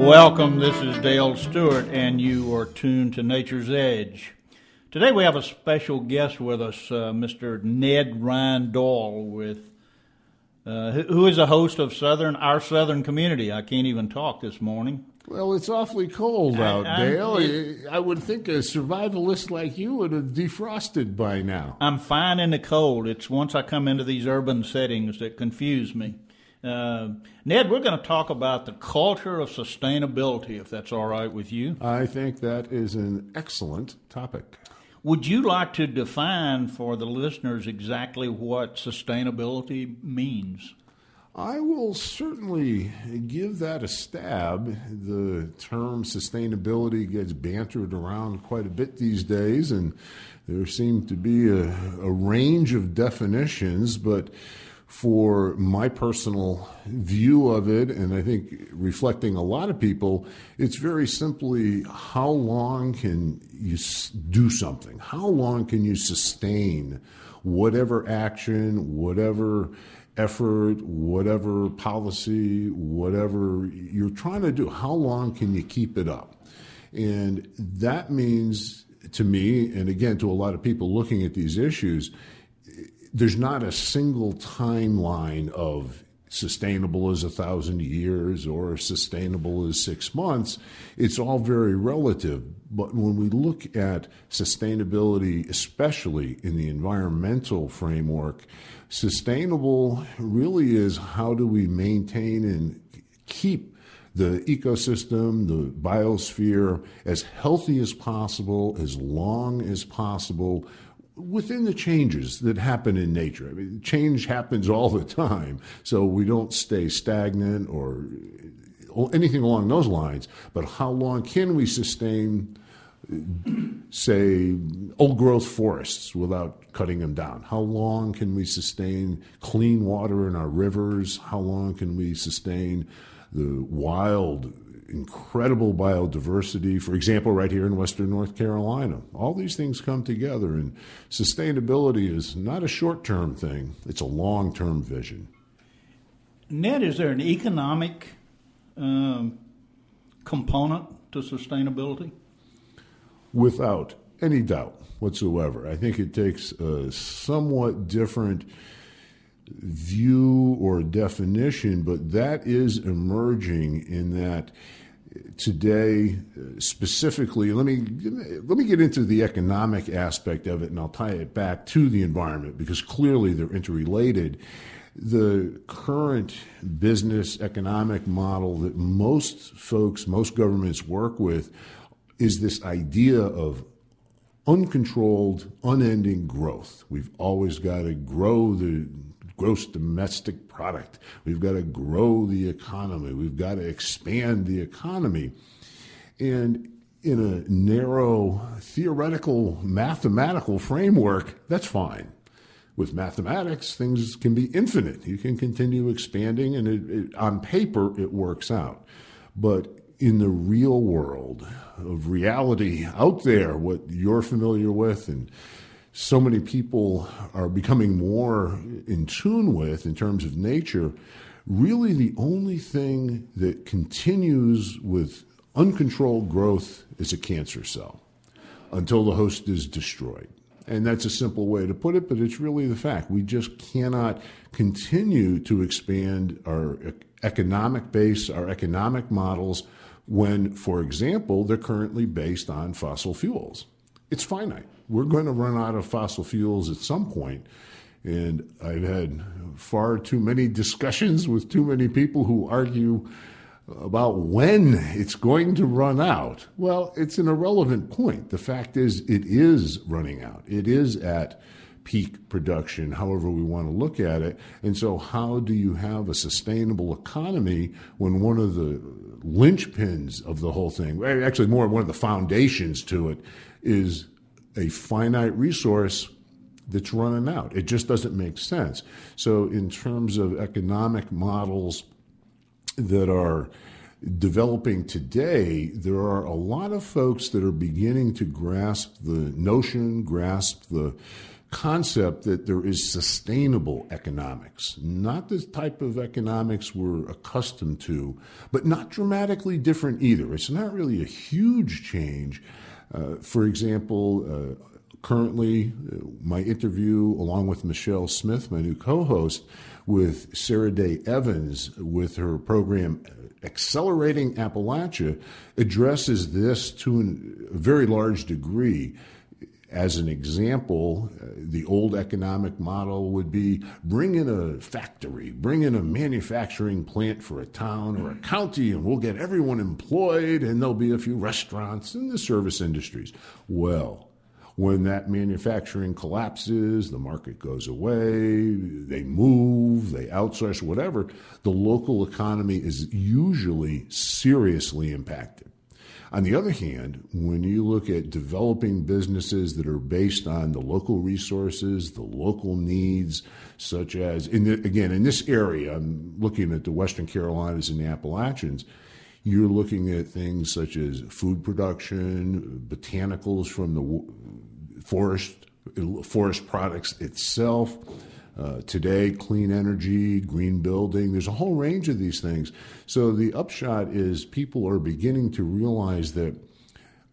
Welcome, this is Dale Stewart, and you are tuned to Nature's Edge. Today we have a special guest with us, uh, Mr. Ned Ryan Doyle, with uh, who is a host of Southern our Southern community. I can't even talk this morning. Well, it's awfully cold I- out, I- Dale. it- I would think a survivalist like you would have defrosted by now. I'm fine in the cold. It's once I come into these urban settings that confuse me. Uh, Ned, we're going to talk about the culture of sustainability, if that's all right with you. I think that is an excellent topic. Would you like to define for the listeners exactly what sustainability means? I will certainly give that a stab. The term sustainability gets bantered around quite a bit these days, and there seem to be a, a range of definitions, but for my personal view of it, and I think reflecting a lot of people, it's very simply how long can you do something? How long can you sustain whatever action, whatever effort, whatever policy, whatever you're trying to do? How long can you keep it up? And that means to me, and again to a lot of people looking at these issues, there's not a single timeline of sustainable as a thousand years or sustainable as six months. It's all very relative. But when we look at sustainability, especially in the environmental framework, sustainable really is how do we maintain and keep the ecosystem, the biosphere, as healthy as possible, as long as possible, within the changes that happen in nature. I mean, change happens all the time, so we don't stay stagnant or anything along those lines. But how long can we sustain? say, old growth forests without cutting them down? How long can we sustain clean water in our rivers? How long can we sustain the wild, incredible biodiversity? For example, right here in Western North Carolina. All these things come together, and sustainability is not a short term thing, it's a long term vision. Ned, is there an economic um, component to sustainability? without any doubt whatsoever. I think it takes a somewhat different view or definition, but that is emerging in that today specifically let me let me get into the economic aspect of it and I'll tie it back to the environment because clearly they're interrelated the current business economic model that most folks most governments work with is this idea of uncontrolled, unending growth. We've always got to grow the gross domestic product. We've got to grow the economy. We've got to expand the economy. And in a narrow theoretical mathematical framework, that's fine. With mathematics, things can be infinite. You can continue expanding, and it, it, on paper, it works out. But in the real world of reality out there, what you're familiar with, and so many people are becoming more in tune with in terms of nature, really the only thing that continues with uncontrolled growth is a cancer cell until the host is destroyed. And that's a simple way to put it, but it's really the fact. We just cannot continue to expand our economic base, our economic models, when, for example, they're currently based on fossil fuels. It's finite. We're going to run out of fossil fuels at some point. And I've had far too many discussions with too many people who argue about when it's going to run out. Well, it's an irrelevant point. The fact is, it is running out. It is at peak production, however we want to look at it. And so, how do you have a sustainable economy when one of the linchpins of the whole thing, actually, more one of the foundations to it, is a finite resource that's running out? It just doesn't make sense. So, in terms of economic models that are developing today, there are a lot of folks that are beginning to grasp the notion, grasp the concept that there is sustainable economics, not the type of economics we're accustomed to, but not dramatically different either. It's not really a huge change. Uh, for example, uh, currently, uh, my interview along with Michelle Smith, my new co host, with Sara Day Evans with her program Accelerating Appalachia addresses this to a very large degree. As an example, uh, the old economic model would be bring in a factory, bring in a manufacturing plant for a town or a county, and we'll get everyone employed, and there'll be a few restaurants and the service industries. Well, when that manufacturing collapses, the market goes away, they move, they outsource, whatever, the local economy is usually seriously impacted. On the other hand, when you look at developing businesses that are based on the local resources, the local needs, such as, in the, again, in this area, I'm looking at the Western Carolinas and the Appalachians, you're looking at things such as food production, botanicals from the forest, forest products itself. Uh, today, clean energy, green building, there's a whole range of these things. So the upshot is people are beginning to realize that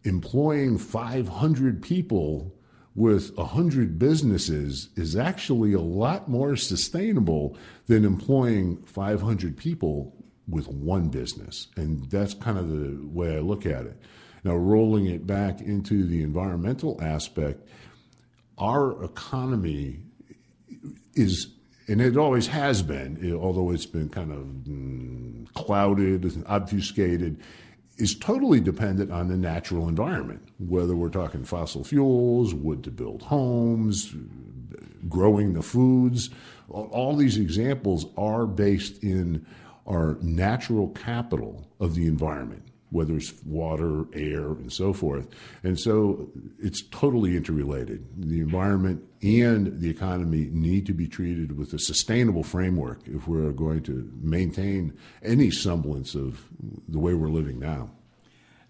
employing 500 people with 100 businesses is actually a lot more sustainable than employing 500 people with one business. And that's kind of the way I look at it. Now, rolling it back into the environmental aspect, our economy is, and it always has been, although it's been kind of mm, clouded, obfuscated, is totally dependent on the natural environment, whether we're talking fossil fuels, wood to build homes, growing the foods. All these examples are based in our natural capital of the environment, whether it's water, air, and so forth. And so it's totally interrelated. The environment and the economy need to be treated with a sustainable framework if we're going to maintain any semblance of the way we're living now.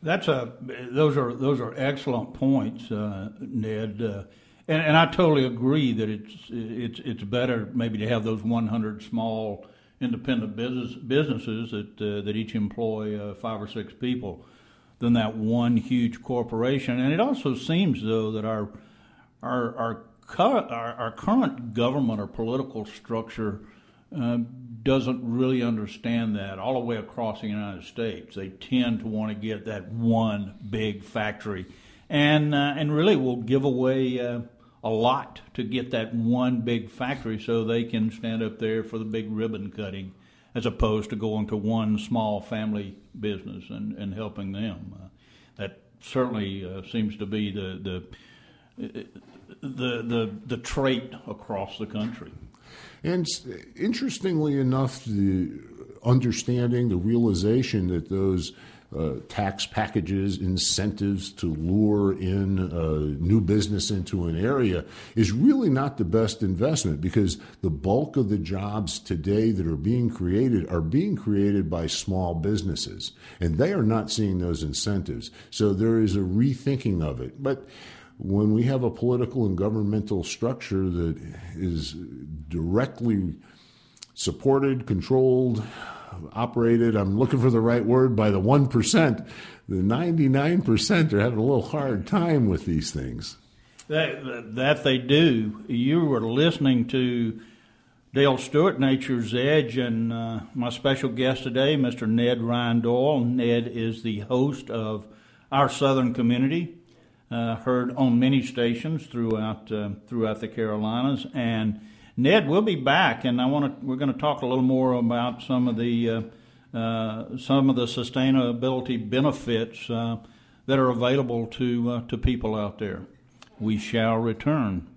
That's a those are those are excellent points, uh, Ned. Uh, and, and, I totally agree that it's it's it's better maybe to have those 100 small independent business businesses that uh, that each employ uh, five or six people than that one huge corporation. And it also seems though that our our our our, our current government or political structure uh, doesn't really understand that all the way across the United States. They tend to want to get that one big factory, and uh, and really will give away uh, a lot to get that one big factory so they can stand up there for the big ribbon cutting as opposed to going to one small family business and, and helping them. Uh, that certainly uh, seems to be the, the, the, the, the trait across the country. And interestingly enough, the understanding, the realization that those uh, tax packages, incentives to lure in uh, new business into an area is really not the best investment because the bulk of the jobs today that are being created are being created by small businesses, and they are not seeing those incentives. So there is a rethinking of it. But when we have a political and governmental structure that is directly supported, controlled, operated, I'm looking for the right word, by the 1%, the 99% are having a little hard time with these things. That, that they do. You were listening to Dale Stewart, Nature's Edge, and uh, my special guest today, Mr. Ned Ryan Doyle. Ned is the host of Our Southern Community, uh, heard on many stations throughout uh, throughout the Carolinas, and Ned, we'll be back, and I want to. We're going to talk a little more about some of the uh, uh, some of the sustainability benefits uh, that are available to uh, to people out there. We shall return.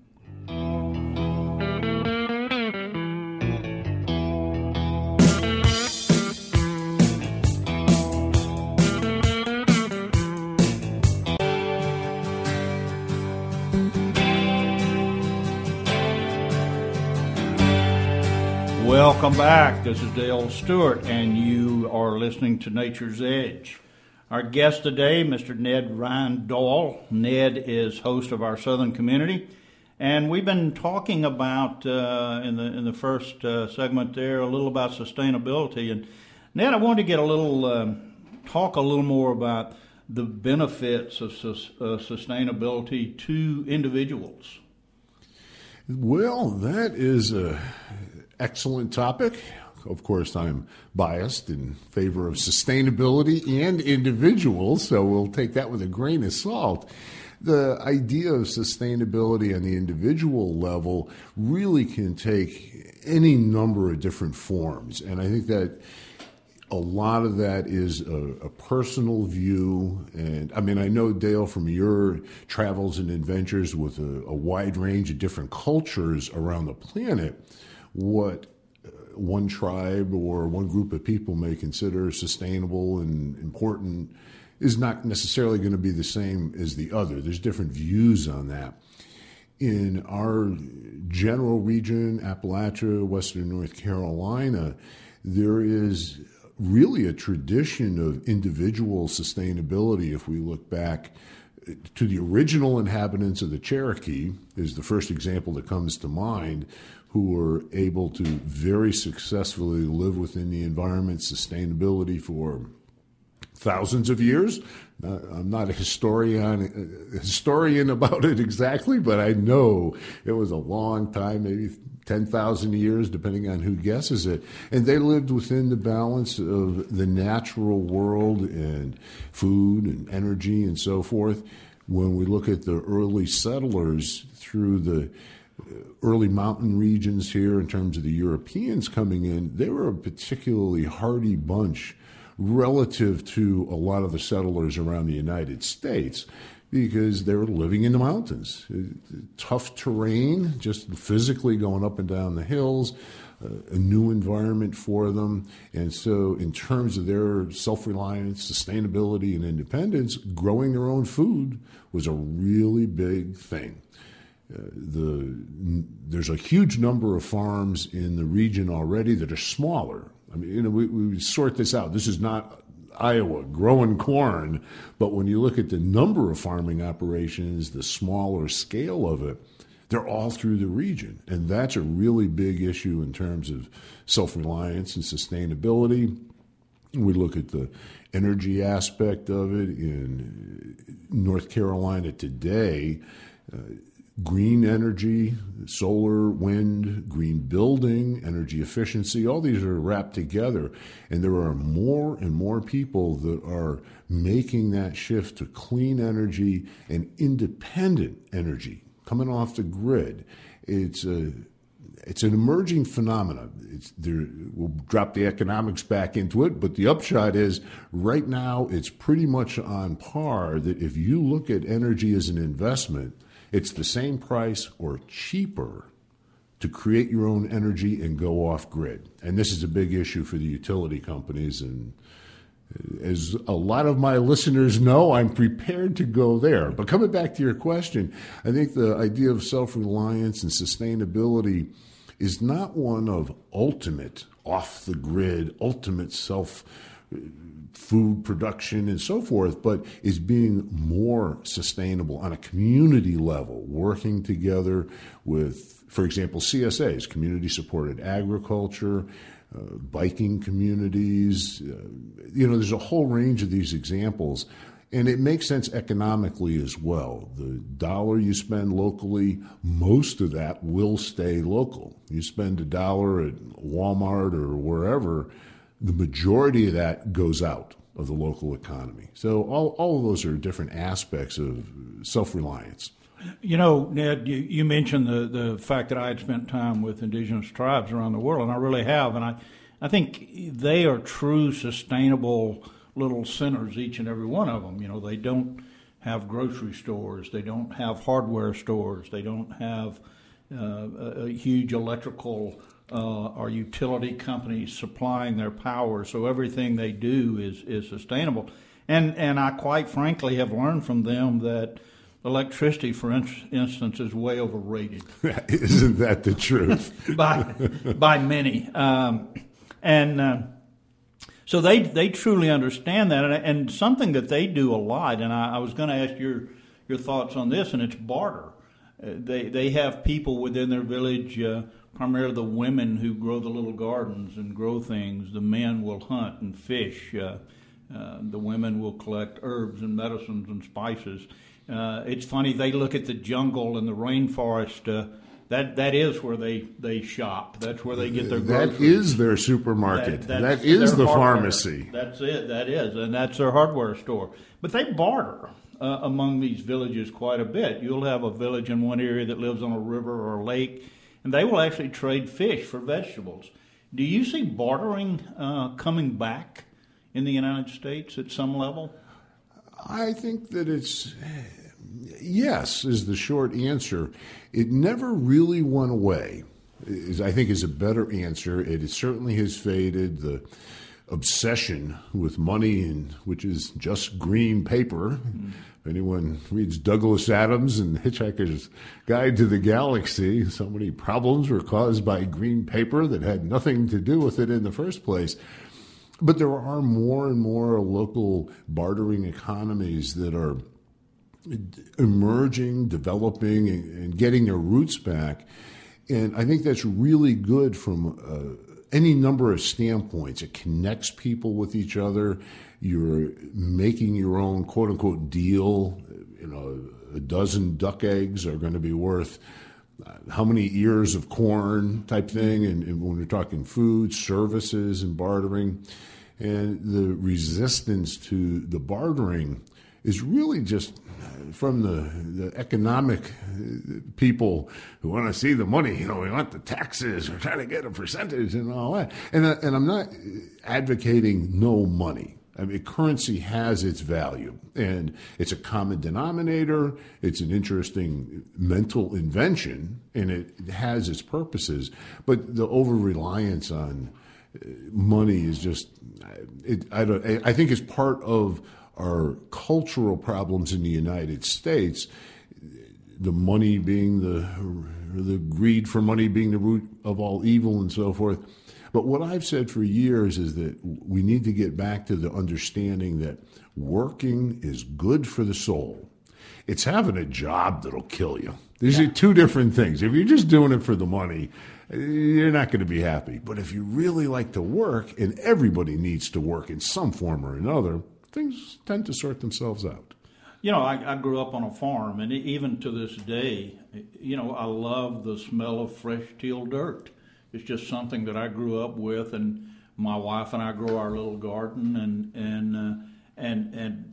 Welcome back. This is Dale Stewart, and you are listening to Nature's Edge. Our guest today, Mr. Ned Ryan Doyle. Ned is host of our Southern Community, And we've been talking about uh, in the in the first uh, segment there a little about sustainability. And Ned, I wanted to get a little um, talk a little more about the benefits of uh, sustainability to individuals. Well, that is an excellent topic. Of course, I'm biased in favor of sustainability and individuals, so we'll take that with a grain of salt. The idea of sustainability on the individual level really can take any number of different forms. And I think that a lot of that is a, a, personal view. And I mean, I know, Dale, from your travels and adventures with a, a wide range of different cultures around the planet, what uh, one tribe or one group of people may consider sustainable and important is not necessarily going to be the same as the other. There's different views on that. In our general region, Appalachia, Western North Carolina, there is really a tradition of individual sustainability if we look back to the original inhabitants of the Cherokee is the first example that comes to mind who were able to very successfully live within the environment sustainability for thousands of years. Uh, I'm not a historian a historian about it exactly but I know it was a long time maybe 10,000 years, depending on who guesses it. And they lived within the balance of the natural world and food and energy and so forth. When we look at the early settlers through the uh, early mountain regions here, in terms of the Europeans coming in, they were a particularly hardy bunch relative to a lot of the settlers around the United States because they were living in the mountains. Tough terrain, just physically going up and down the hills, uh, a new environment for them. And so, in terms of their self reliance, sustainability, and independence, growing their own food was a really big thing. Uh, the, there's a huge number of farms in the region already that are smaller. I mean, you know, we, we sort this out. This is not Iowa growing corn. But when you look at the number of farming operations, the smaller scale of it, they're all through the region. And that's a really big issue in terms of self reliance and sustainability. We look at the energy aspect of it in North Carolina today. Uh, green energy, solar, wind, green building, energy efficiency, all these are wrapped together. And there are more and more people that are making that shift to clean energy and independent energy coming off the grid. It's a it's an emerging phenomenon. There, we'll drop the economics back into it, but the upshot is right now it's pretty much on par that if you look at energy as an investment, it's the same price or cheaper to create your own energy and go off grid. And this is a big issue for the utility companies. And uh, as a lot of my listeners know, I'm prepared to go there. But coming back to your question, I think the idea of self reliance and sustainability is not one of ultimate off the grid, ultimate self food production and so forth, but is being more sustainable on a community level, working together with, for example, CSAs, community supported agriculture, uh, biking communities. Uh, you know, there's a whole range of these examples. And it makes sense economically as well. The dollar you spend locally, most of that will stay local. You spend a dollar at Walmart or wherever, the majority of that goes out of the local economy. So all, all of those are different aspects of self-reliance. You know, Ned, you, you mentioned the, the fact that I had spent time with indigenous tribes around the world, and I really have. And I, I think they are true sustainable little centers, each and every one of them. You know, they don't have grocery stores, they don't have hardware stores, they don't have uh, a, a huge electrical uh, are utility companies supplying their power, so everything they do is, is sustainable. And, and I quite frankly have learned from them that electricity, for instance, is way overrated. Isn't that the truth? by, by many. Um, and uh, so they, they truly understand that. And, and, something that they do a lot, and I, I was going to ask your, your thoughts on this, and it's barter. they they have people within their village, uh, primarily the women who grow the little gardens and grow things. The men will hunt and fish. Uh, uh, the women will collect herbs and medicines and spices. Uh, it's funny they look at the jungle and the rainforest. Uh, that that is where they, they shop. That's where they get their groceries. That is their supermarket. That, that is the hardware. pharmacy. That's it. That is, and that's their hardware store. But they barter uh, among these villages quite a bit. You'll have a village in one area that lives on a river or a lake, and they will actually trade fish for vegetables. Do you see bartering uh, coming back in the United States at some level? I think that it's yes, is the short answer. It never really went away. Is, I think is a better answer. It certainly has faded. The obsession with money, and which is just green paper. Mm. If anyone reads Douglas Adams and Hitchhiker's Guide to the Galaxy, so many problems were caused by green paper that had nothing to do with it in the first place. But there are more and more local bartering economies that are emerging, developing, and, getting their roots back. And I think that's really good from any number of standpoints. It connects people with each other. You're making your own quote unquote deal. You know, a dozen duck eggs are going to be worth uh, how many ears of corn type thing. And, and when you're talking food, services, and bartering, and the resistance to the bartering is really just from the, the economic people who want to see the money. You know, we want the taxes. We're trying to get a percentage and all that. And, uh, and I'm not advocating no money. I mean, currency has its value, and it's a common denominator. It's an interesting mental invention, and it has its purposes. But the over reliance on uh, money is just, it, I don't. I think it's part of are cultural problems in the United States, the money being the the greed for money being the root of all evil and so forth. But what I've said for years is that we need to get back to the understanding that working is good for the soul. It's having a job that'll kill you. These yeah. are two different things. If you're just doing it for the money, you're not going to be happy. But if you really like to work, and everybody needs to work in some form or another, things tend to sort themselves out. You know, I, I, grew up on a farm, and even to this day, you know, I love the smell of fresh teal dirt. It's just something that I grew up with, and my wife and I grow our little garden, and and uh, and and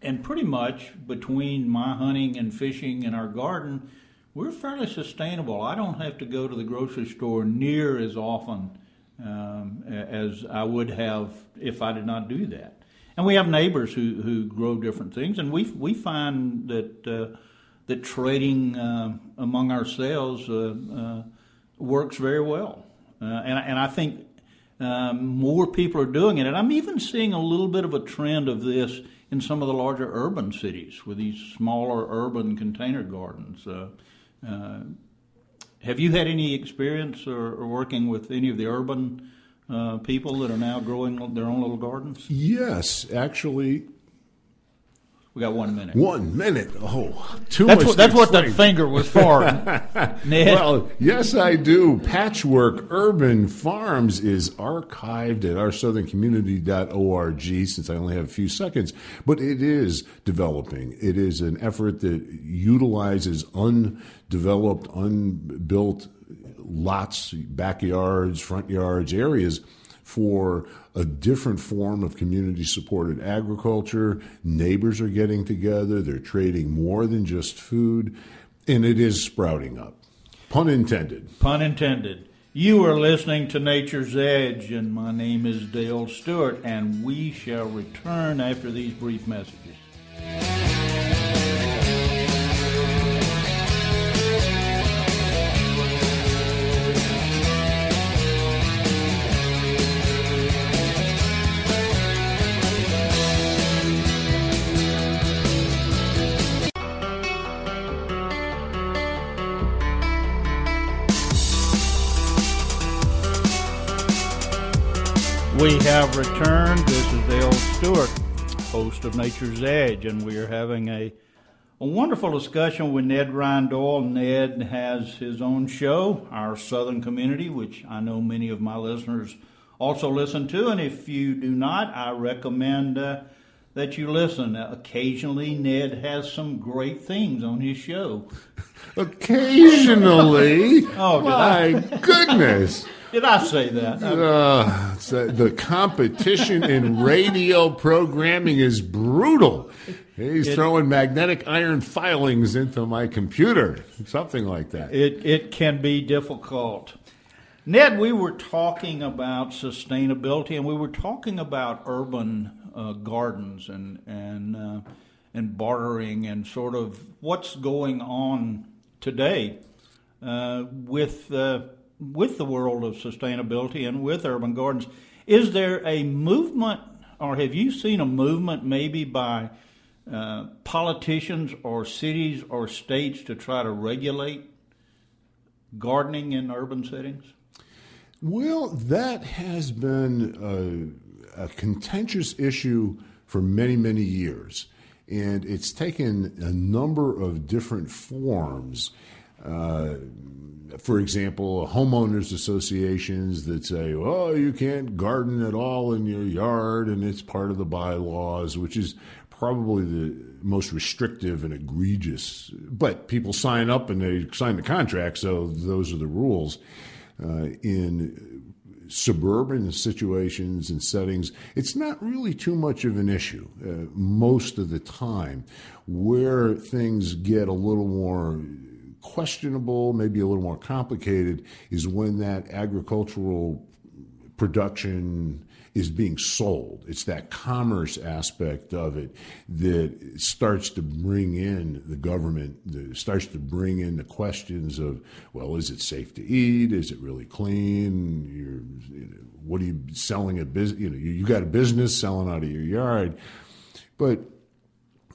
and pretty much between my hunting and fishing and our garden, we're fairly sustainable. I don't have to go to the grocery store near as often um, as I would have if I did not do that and we have neighbors who, who grow different things, and we we find that uh, that trading uh, among ourselves uh, uh works very well, uh, and and I think um, more people are doing it, and I'm even seeing a little bit of a trend of this in some of the larger urban cities with these smaller urban container gardens. Have you had any experience or, or working with any of the urban uh, people that are now growing their own little gardens? Yes, actually. We got one minute. One minute. Oh, too that's much. What, that's what the finger was for. well, yes, I do. Patchwork Urban Farms is archived at oursoutherncommunity.org since I only have a few seconds, but it is developing. It is an effort that utilizes undeveloped, unbuilt lots, backyards, front yards, areas for a different form of community supported agriculture. Neighbors are getting together, they're trading more than just food, and it is sprouting up. Pun intended. Pun intended. You are listening to Nature's Edge, and my name is Dale Stewart, and we shall return after these brief messages. We have returned. This is Dale Stewart, host of Nature's Edge, and we are having a a wonderful discussion with Ned Ryan Doyle. Ned has his own show, Our Southern Community, which I know many of my listeners also listen to. And if you do not, I recommend uh, that you listen. Occasionally, Ned has some great things on his show. Occasionally? oh, my goodness. Did I say that? Uh, the competition in radio programming is brutal. He's it, throwing magnetic iron filings into my computer, something like that. It it can be difficult. Ned, we were talking about sustainability, and we were talking about urban uh, gardens and and uh, and bartering, and sort of what's going on today uh, with uh, with the world of sustainability and with urban gardens. Is there a movement, or have you seen a movement maybe by uh, politicians or cities or states to try to regulate gardening in urban settings? Well, that has been a, a contentious issue for many, many years. And it's taken a number of different forms. Uh, for example, homeowners associations that say, "Oh, you can't garden at all in your yard," and it's part of the bylaws, which is probably the most restrictive and egregious. But people sign up and they sign the contract, so those are the rules. Uh, in suburban situations and settings, it's not really too much of an issue uh, most of the time. Where things get a little more questionable, maybe a little more complicated, is when that agricultural production is being sold. It's that commerce aspect of it that starts to bring in the government, that starts to bring in the questions of, well, is it safe to eat? Is it really clean? You know, what are you selling at business? You know, you got a business selling out of your yard, but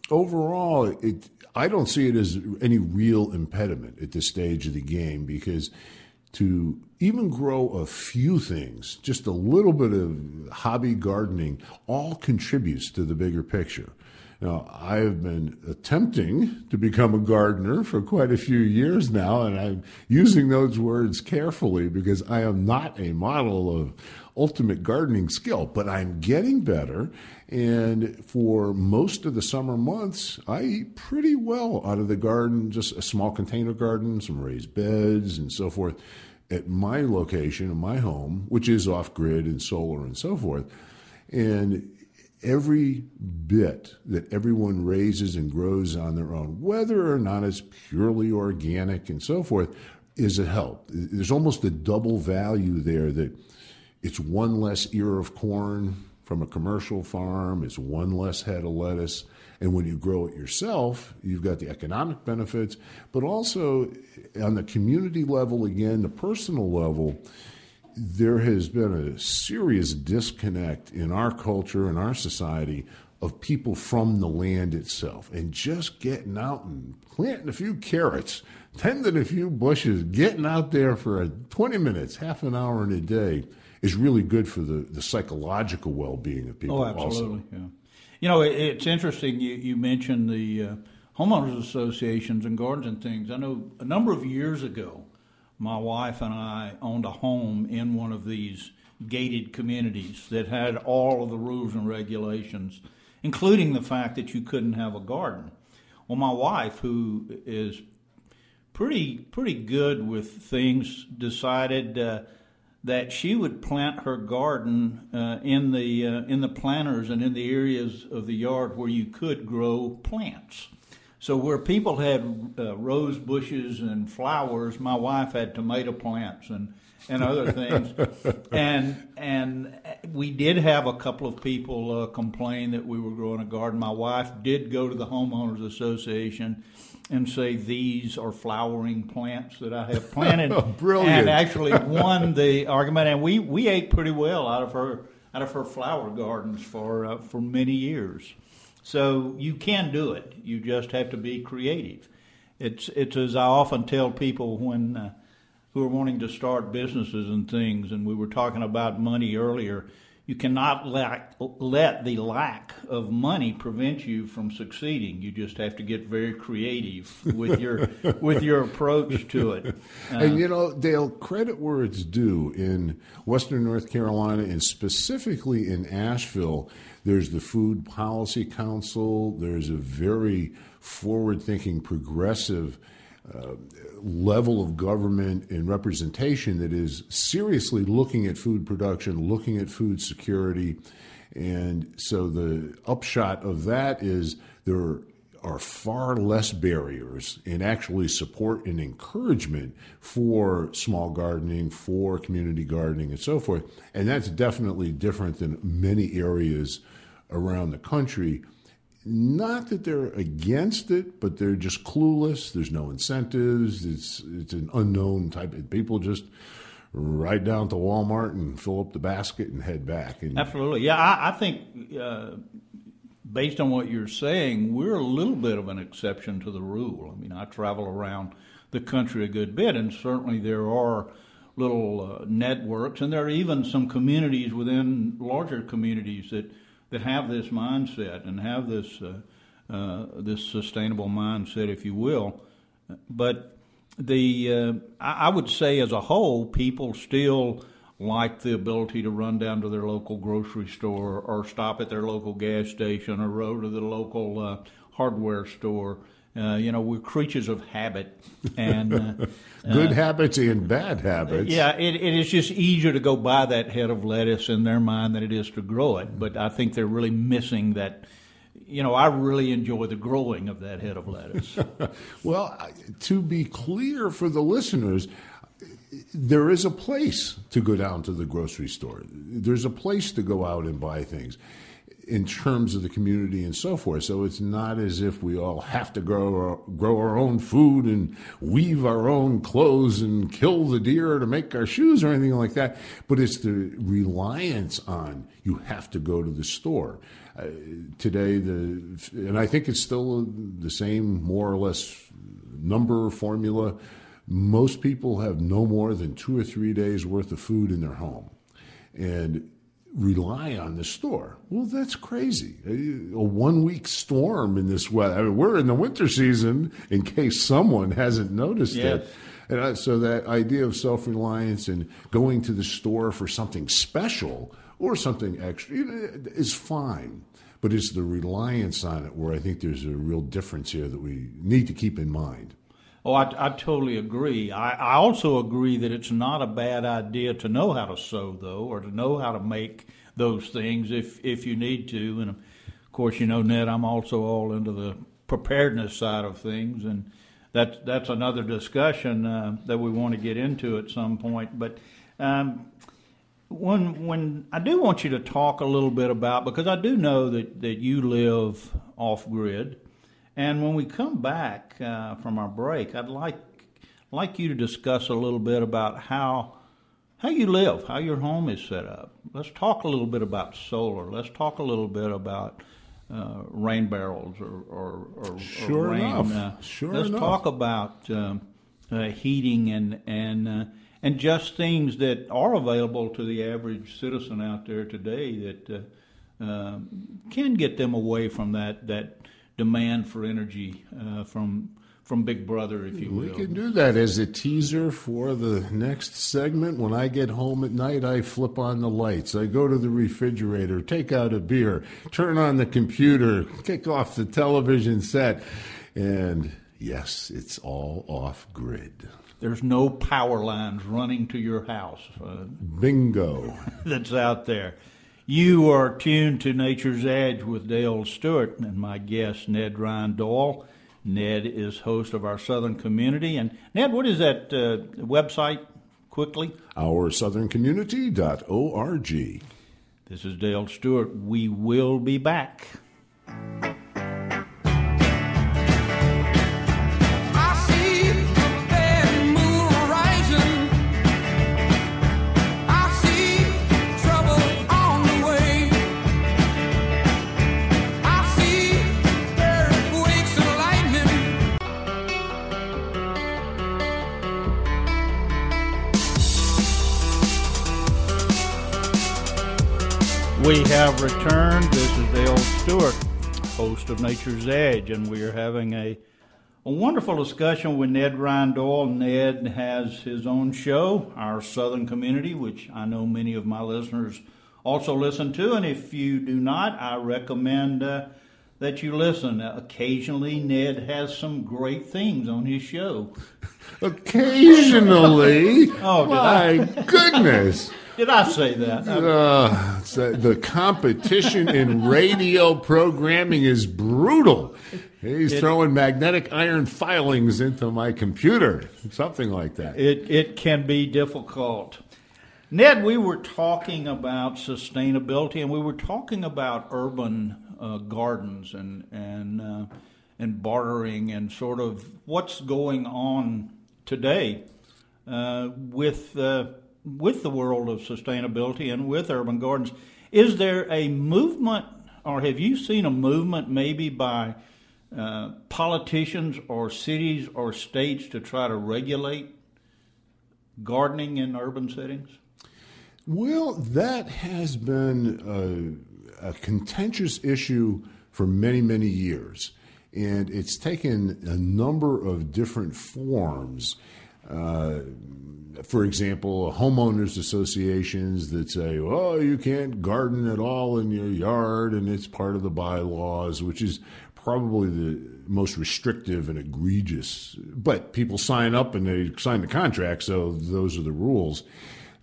overall, it I don't see it as any real impediment at this stage of the game because to even grow a few things, just a little bit of hobby gardening, all contributes to the bigger picture. Now, I have been attempting to become a gardener for quite a few years now, and I'm using those words carefully because I am not a model of ultimate gardening skill, but I'm getting better. And for most of the summer months, I eat pretty well out of the garden, just a small container garden, some raised beds, and so forth at my location, in my home, which is off grid and solar and so forth. And every bit that everyone raises and grows on their own, whether or not it's purely organic and so forth, is a help. There's almost a double value there that it's one less ear of corn from a commercial farm, it's one less head of lettuce. And when you grow it yourself, you've got the economic benefits, but also on the community level, again, the personal level, there has been a serious disconnect in our culture and our society of people from the land itself. And just getting out and planting a few carrots, tending a few bushes, getting out there for a 20 minutes, half an hour in a day is really good for the, the psychological well being of people. Oh, absolutely. Also. Yeah. You know, it, it's interesting. You, you mentioned the uh, homeowners associations and gardens and things. I know a number of years ago, my wife and I owned a home in one of these gated communities that had all of the rules and regulations, including the fact that you couldn't have a garden. Well, my wife, who is pretty pretty good with things, decided. Uh, that she would plant her garden uh, in the uh, in the planters and in the areas of the yard where you could grow plants. So where people had uh, rose bushes and flowers, my wife had tomato plants and and other things. and and we did have a couple of people uh, complain that we were growing a garden. My wife did go to the homeowners association and say these are flowering plants that I have planted. oh, brilliant! And actually won the argument, and we, we ate pretty well out of her out of her flower gardens for uh, for many years. So you can do it. You just have to be creative. It's it's as I often tell people when uh, who are wanting to start businesses and things, and we were talking about money earlier. You cannot let, let the lack of money prevent you from succeeding. You just have to get very creative with your with your approach to it. Uh, and you know, Dale, credit where it's due. In Western North Carolina, and specifically in Asheville, there's the Food Policy Council. There's a very forward-thinking, progressive. Level of government and representation that is seriously looking at food production, looking at food security. And so the upshot of that is there are far less barriers in actually support and encouragement for small gardening, for community gardening, and so forth. And that's definitely different than many areas around the country not that they're against it, but they're just clueless. There's no incentives. It's it's an unknown type of people just ride down to Walmart and fill up the basket and head back. And, Absolutely, yeah. I, I think uh, based on what you're saying, we're a little bit of an exception to the rule. I mean, I travel around the country a good bit, and certainly there are little uh, networks, and there are even some communities within larger communities that that have this mindset and have this uh, uh, this sustainable mindset, if you will. But the uh, I would say, as a whole, people still like the ability to run down to their local grocery store or stop at their local gas station or go to the local uh, hardware store uh, you know, we're creatures of habit, and uh, good uh, habits and bad habits. Yeah, it, it is just easier to go buy that head of lettuce in their mind than it is to grow it. But I think they're really missing that. You know, I really enjoy the growing of that head of lettuce. well, to be clear for the listeners, there is a place to go down to the grocery store. There's a place to go out and buy things in terms of the community and so forth. So it's not as if we all have to grow our, grow our own food and weave our own clothes and kill the deer to make our shoes or anything like that. But it's the reliance on you have to go to the store. Uh, today, the and I think it's still the same more or less number formula. Most people have no more than two or three days worth of food in their home. And rely on the store. Well, that's crazy. A, one week storm in this weather. I mean, we're in the winter season in case someone hasn't noticed yes. it. And I, so that idea of self reliance and going to the store for something special or something extra is fine. But it's the reliance on it where I think there's a real difference here that we need to keep in mind. Oh, I, I totally agree. I, I also agree that it's not a bad idea to know how to sew, though, or to know how to make those things if if you need to. And of course, you know, Ned, I'm also all into the preparedness side of things, and that's that's another discussion uh, that we want to get into at some point. But um, when when I do want you to talk a little bit about because I do know that that you live off grid and when we come back uh, from our break, I'd like like you to discuss a little bit about how how you live, how your home is set up. Let's talk a little bit about solar. Let's talk a little bit about uh, rain barrels or or, or, sure or rain. Enough. Uh, sure let's enough. talk about um, uh, heating and and uh, and just things that are available to the average citizen out there today that uh, um, can get them away from that that demand for energy uh, from from Big Brother, if you will. We can do that as a teaser for the next segment. When I get home at night, I flip on the lights. I go to the refrigerator, take out a beer, turn on the computer, kick off the television set, and yes, it's all off grid. There's no power lines running to your house. Uh, Bingo. that's out there. You are tuned to Nature's Edge with Dale Stewart and my guest, Ned Ryan Doyle. Ned is host of our Southern Community. And Ned, what is that uh, website quickly? OurSouthernCommunity.org. This is Dale Stewart. We will be back. We have returned. This is Dale Stewart, host of Nature's Edge, and we are having a, a wonderful discussion with Ned Ryan Doyle. Ned has his own show, Our Southern Community, which I know many of my listeners also listen to, and if you do not, I recommend uh, that you listen. Occasionally, Ned has some great things on his show. Occasionally? oh, my goodness. Did I say that? Uh, the competition in radio programming is brutal. He's it, throwing magnetic iron filings into my computer, something like that. It it can be difficult. Ned, we were talking about sustainability, and we were talking about urban uh, gardens and and uh, and bartering, and sort of what's going on today uh, with uh, with the world of sustainability and with urban gardens. Is there a movement, or have you seen a movement maybe by uh, politicians or cities or states to try to regulate gardening in urban settings? Well, that has been a, a contentious issue for many, many years. And it's taken a number of different forms. Uh, for example, homeowners associations that say, "Oh, you can't garden at all in your yard," and it's part of the bylaws, which is probably the most restrictive and egregious. But people sign up and they sign the contract, so those are the rules.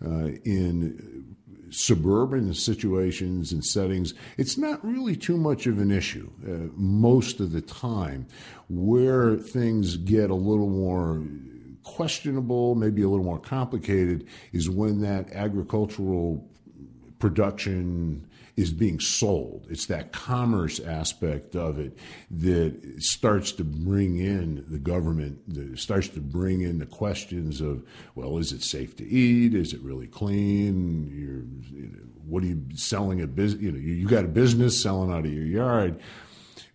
Uh, in suburban situations and settings, it's not really too much of an issue uh, most of the time. Where things get a little more questionable, maybe a little more complicated, is when that agricultural production is being sold. It's that commerce aspect of it that starts to bring in the government, that starts to bring in the questions of, well, is it safe to eat? Is it really clean? You know, what are you selling a business? You know, you got a business selling out of your yard,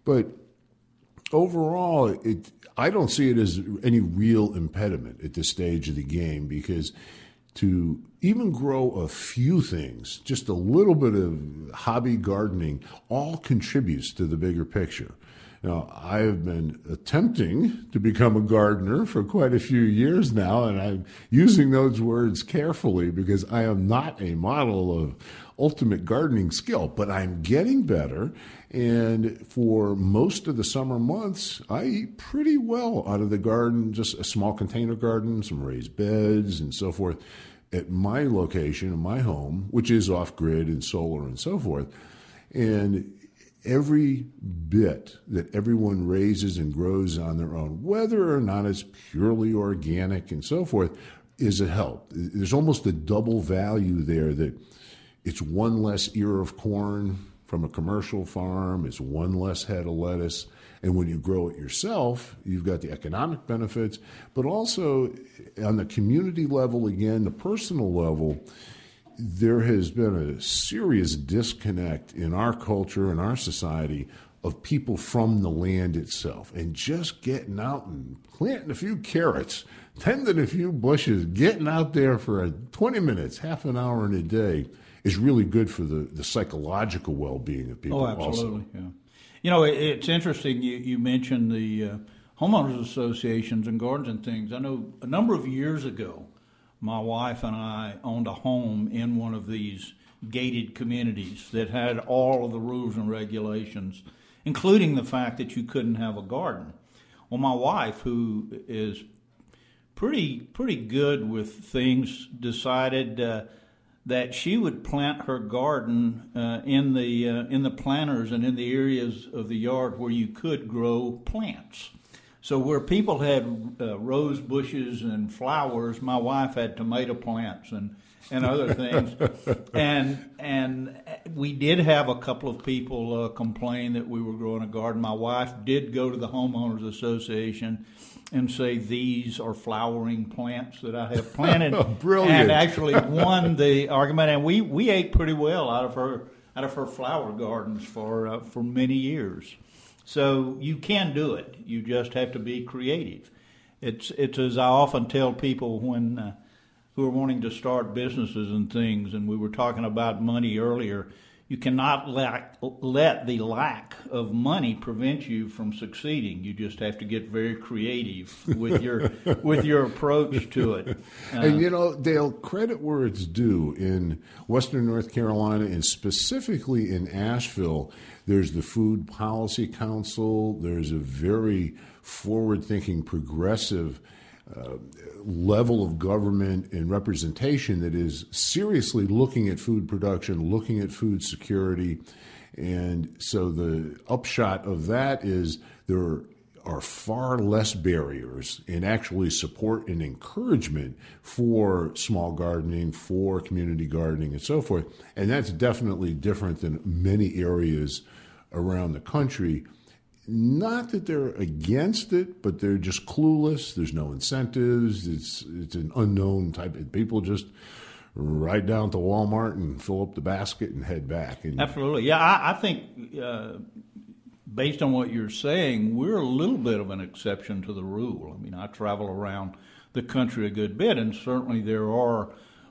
but overall, it I don't see it as any real impediment at this stage of the game because to even grow a few things, just a little bit of hobby gardening, all contributes to the bigger picture. Now, I have been attempting to become a gardener for quite a few years now, and I'm using those words carefully because I am not a model of ultimate gardening skill, but I'm getting better. And for most of the summer months, I eat pretty well out of the garden, just a small container garden, some raised beds, and so forth at my location, in my home, which is off grid and solar and so forth. And every bit that everyone raises and grows on their own, whether or not it's purely organic and so forth, is a help. There's almost a double value there that it's one less ear of corn from a commercial farm, it's one less head of lettuce. And when you grow it yourself, you've got the economic benefits, but also on the community level, again, the personal level, there has been a serious disconnect in our culture and our society of people from the land itself and just getting out and planting a few carrots, tending a few bushes, getting out there for 20 minutes, half an hour in a day is really good for the, the psychological well being of people. Oh, absolutely. Also. Yeah. You know, it, it's interesting. You, you mentioned the uh, homeowners associations and gardens and things. I know a number of years ago, my wife and I owned a home in one of these gated communities that had all of the rules and regulations, including the fact that you couldn't have a garden. Well, my wife, who is pretty pretty good with things, decided. Uh, that she would plant her garden uh, in the uh, in the planters and in the areas of the yard where you could grow plants. So where people had uh, rose bushes and flowers, my wife had tomato plants and and other things. and and we did have a couple of people uh, complain that we were growing a garden. My wife did go to the homeowners association and say these are flowering plants that I have planted. Oh, brilliant! And actually won the argument, and we, we ate pretty well out of her out of her flower gardens for uh, for many years. So you can do it. You just have to be creative. It's it's as I often tell people when uh, who are wanting to start businesses and things, and we were talking about money earlier. You cannot let, let the lack of money prevent you from succeeding. You just have to get very creative with your with your approach to it. Uh, and you know, Dale, credit where it's due. In Western North Carolina, and specifically in Asheville, there's the Food Policy Council. There's a very forward-thinking, progressive. Level of government and representation that is seriously looking at food production, looking at food security. And so the upshot of that is there are far less barriers and actually support and encouragement for small gardening, for community gardening, and so forth. And that's definitely different than many areas around the country not that they're against it, but they're just clueless. There's no incentives. It's it's an unknown type. Of, people just ride down to Walmart and fill up the basket and head back. And, Absolutely, yeah. I, I think uh, based on what you're saying, we're a little bit of an exception to the rule. I mean, I travel around the country a good bit, and certainly there are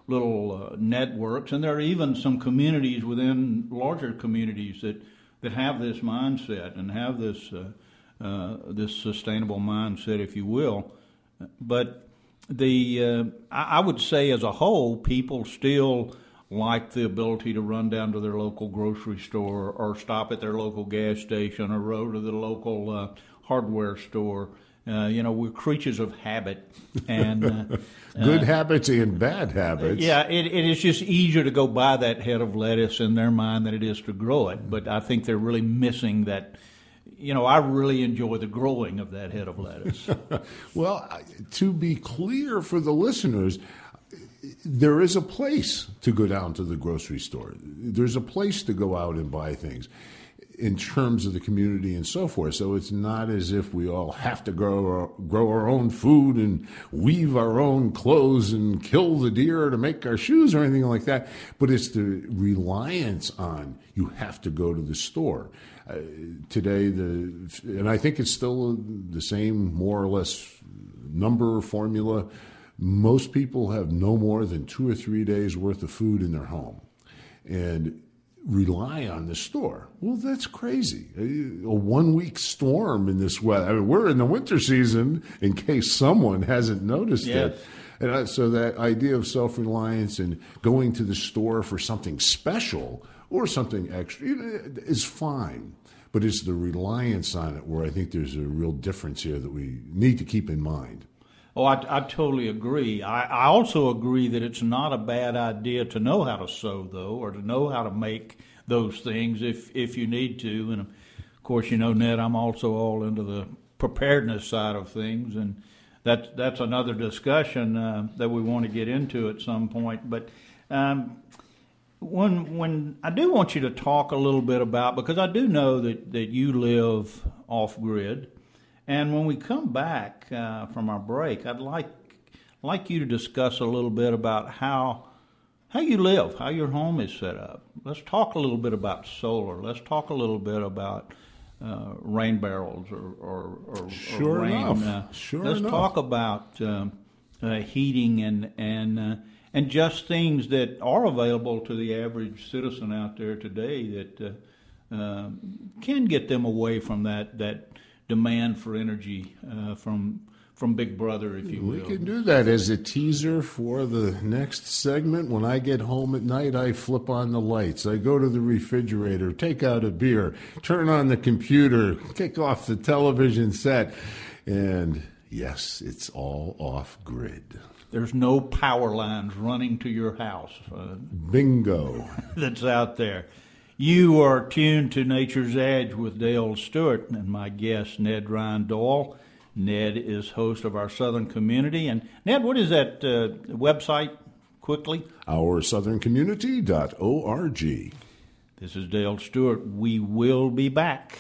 little uh, networks, and there are even some communities within larger communities that that have this mindset and have this uh, uh, this sustainable mindset, if you will. But the uh, I, would say, as a whole, people still like the ability to run down to their local grocery store or stop at their local gas station or go to the local uh, hardware store uh, you know, we're creatures of habit, and uh, good uh, habits and bad habits. Yeah, it, it is just easier to go buy that head of lettuce in their mind than it is to grow it. But I think they're really missing that. You know, I really enjoy the growing of that head of lettuce. well, to be clear for the listeners, there is a place to go down to the grocery store. There's a place to go out and buy things in terms of the community and so forth. So it's not as if we all have to grow our, grow our own food and weave our own clothes and kill the deer to make our shoes or anything like that. But it's the reliance on you have to go to the store. Uh, today, the and I think it's still the same more or less number formula. Most people have no more than two or three days worth of food in their home. And rely on the store. Well, that's crazy. A one week storm in this weather. I mean, we're in the winter season in case someone hasn't noticed yes. it. And so that idea of self reliance and going to the store for something special or something extra is fine. But it's the reliance on it where I think there's a real difference here that we need to keep in mind. Oh, I, I totally agree. I, I also agree that it's not a bad idea to know how to sew, though, or to know how to make those things if if you need to. And of course, you know, Ned, I'm also all into the preparedness side of things, and that's that's another discussion uh, that we want to get into at some point. But um, when when I do want you to talk a little bit about because I do know that that you live off grid and when we come back uh, from our break, I'd like like you to discuss a little bit about how how you live, how your home is set up. Let's talk a little bit about solar. Let's talk a little bit about uh, rain barrels or or, or, sure or rain. Enough. Uh, sure let's enough. talk about um, uh, heating and and uh, and just things that are available to the average citizen out there today that uh, uh, can get them away from that that demand for energy uh, from from Big Brother, if you will. We can do that as a teaser for the next segment. When I get home at night, I flip on the lights. I go to the refrigerator, take out a beer, turn on the computer, kick off the television set, and yes, it's all off grid. There's no power lines running to your house. Uh, Bingo. that's out there. You are tuned to Nature's Edge with Dale Stewart and my guest, Ned Ryan Doyle. Ned is host of our Southern Community. And Ned, what is that uh, website quickly? OurSouthernCommunity.org. This is Dale Stewart. We will be back.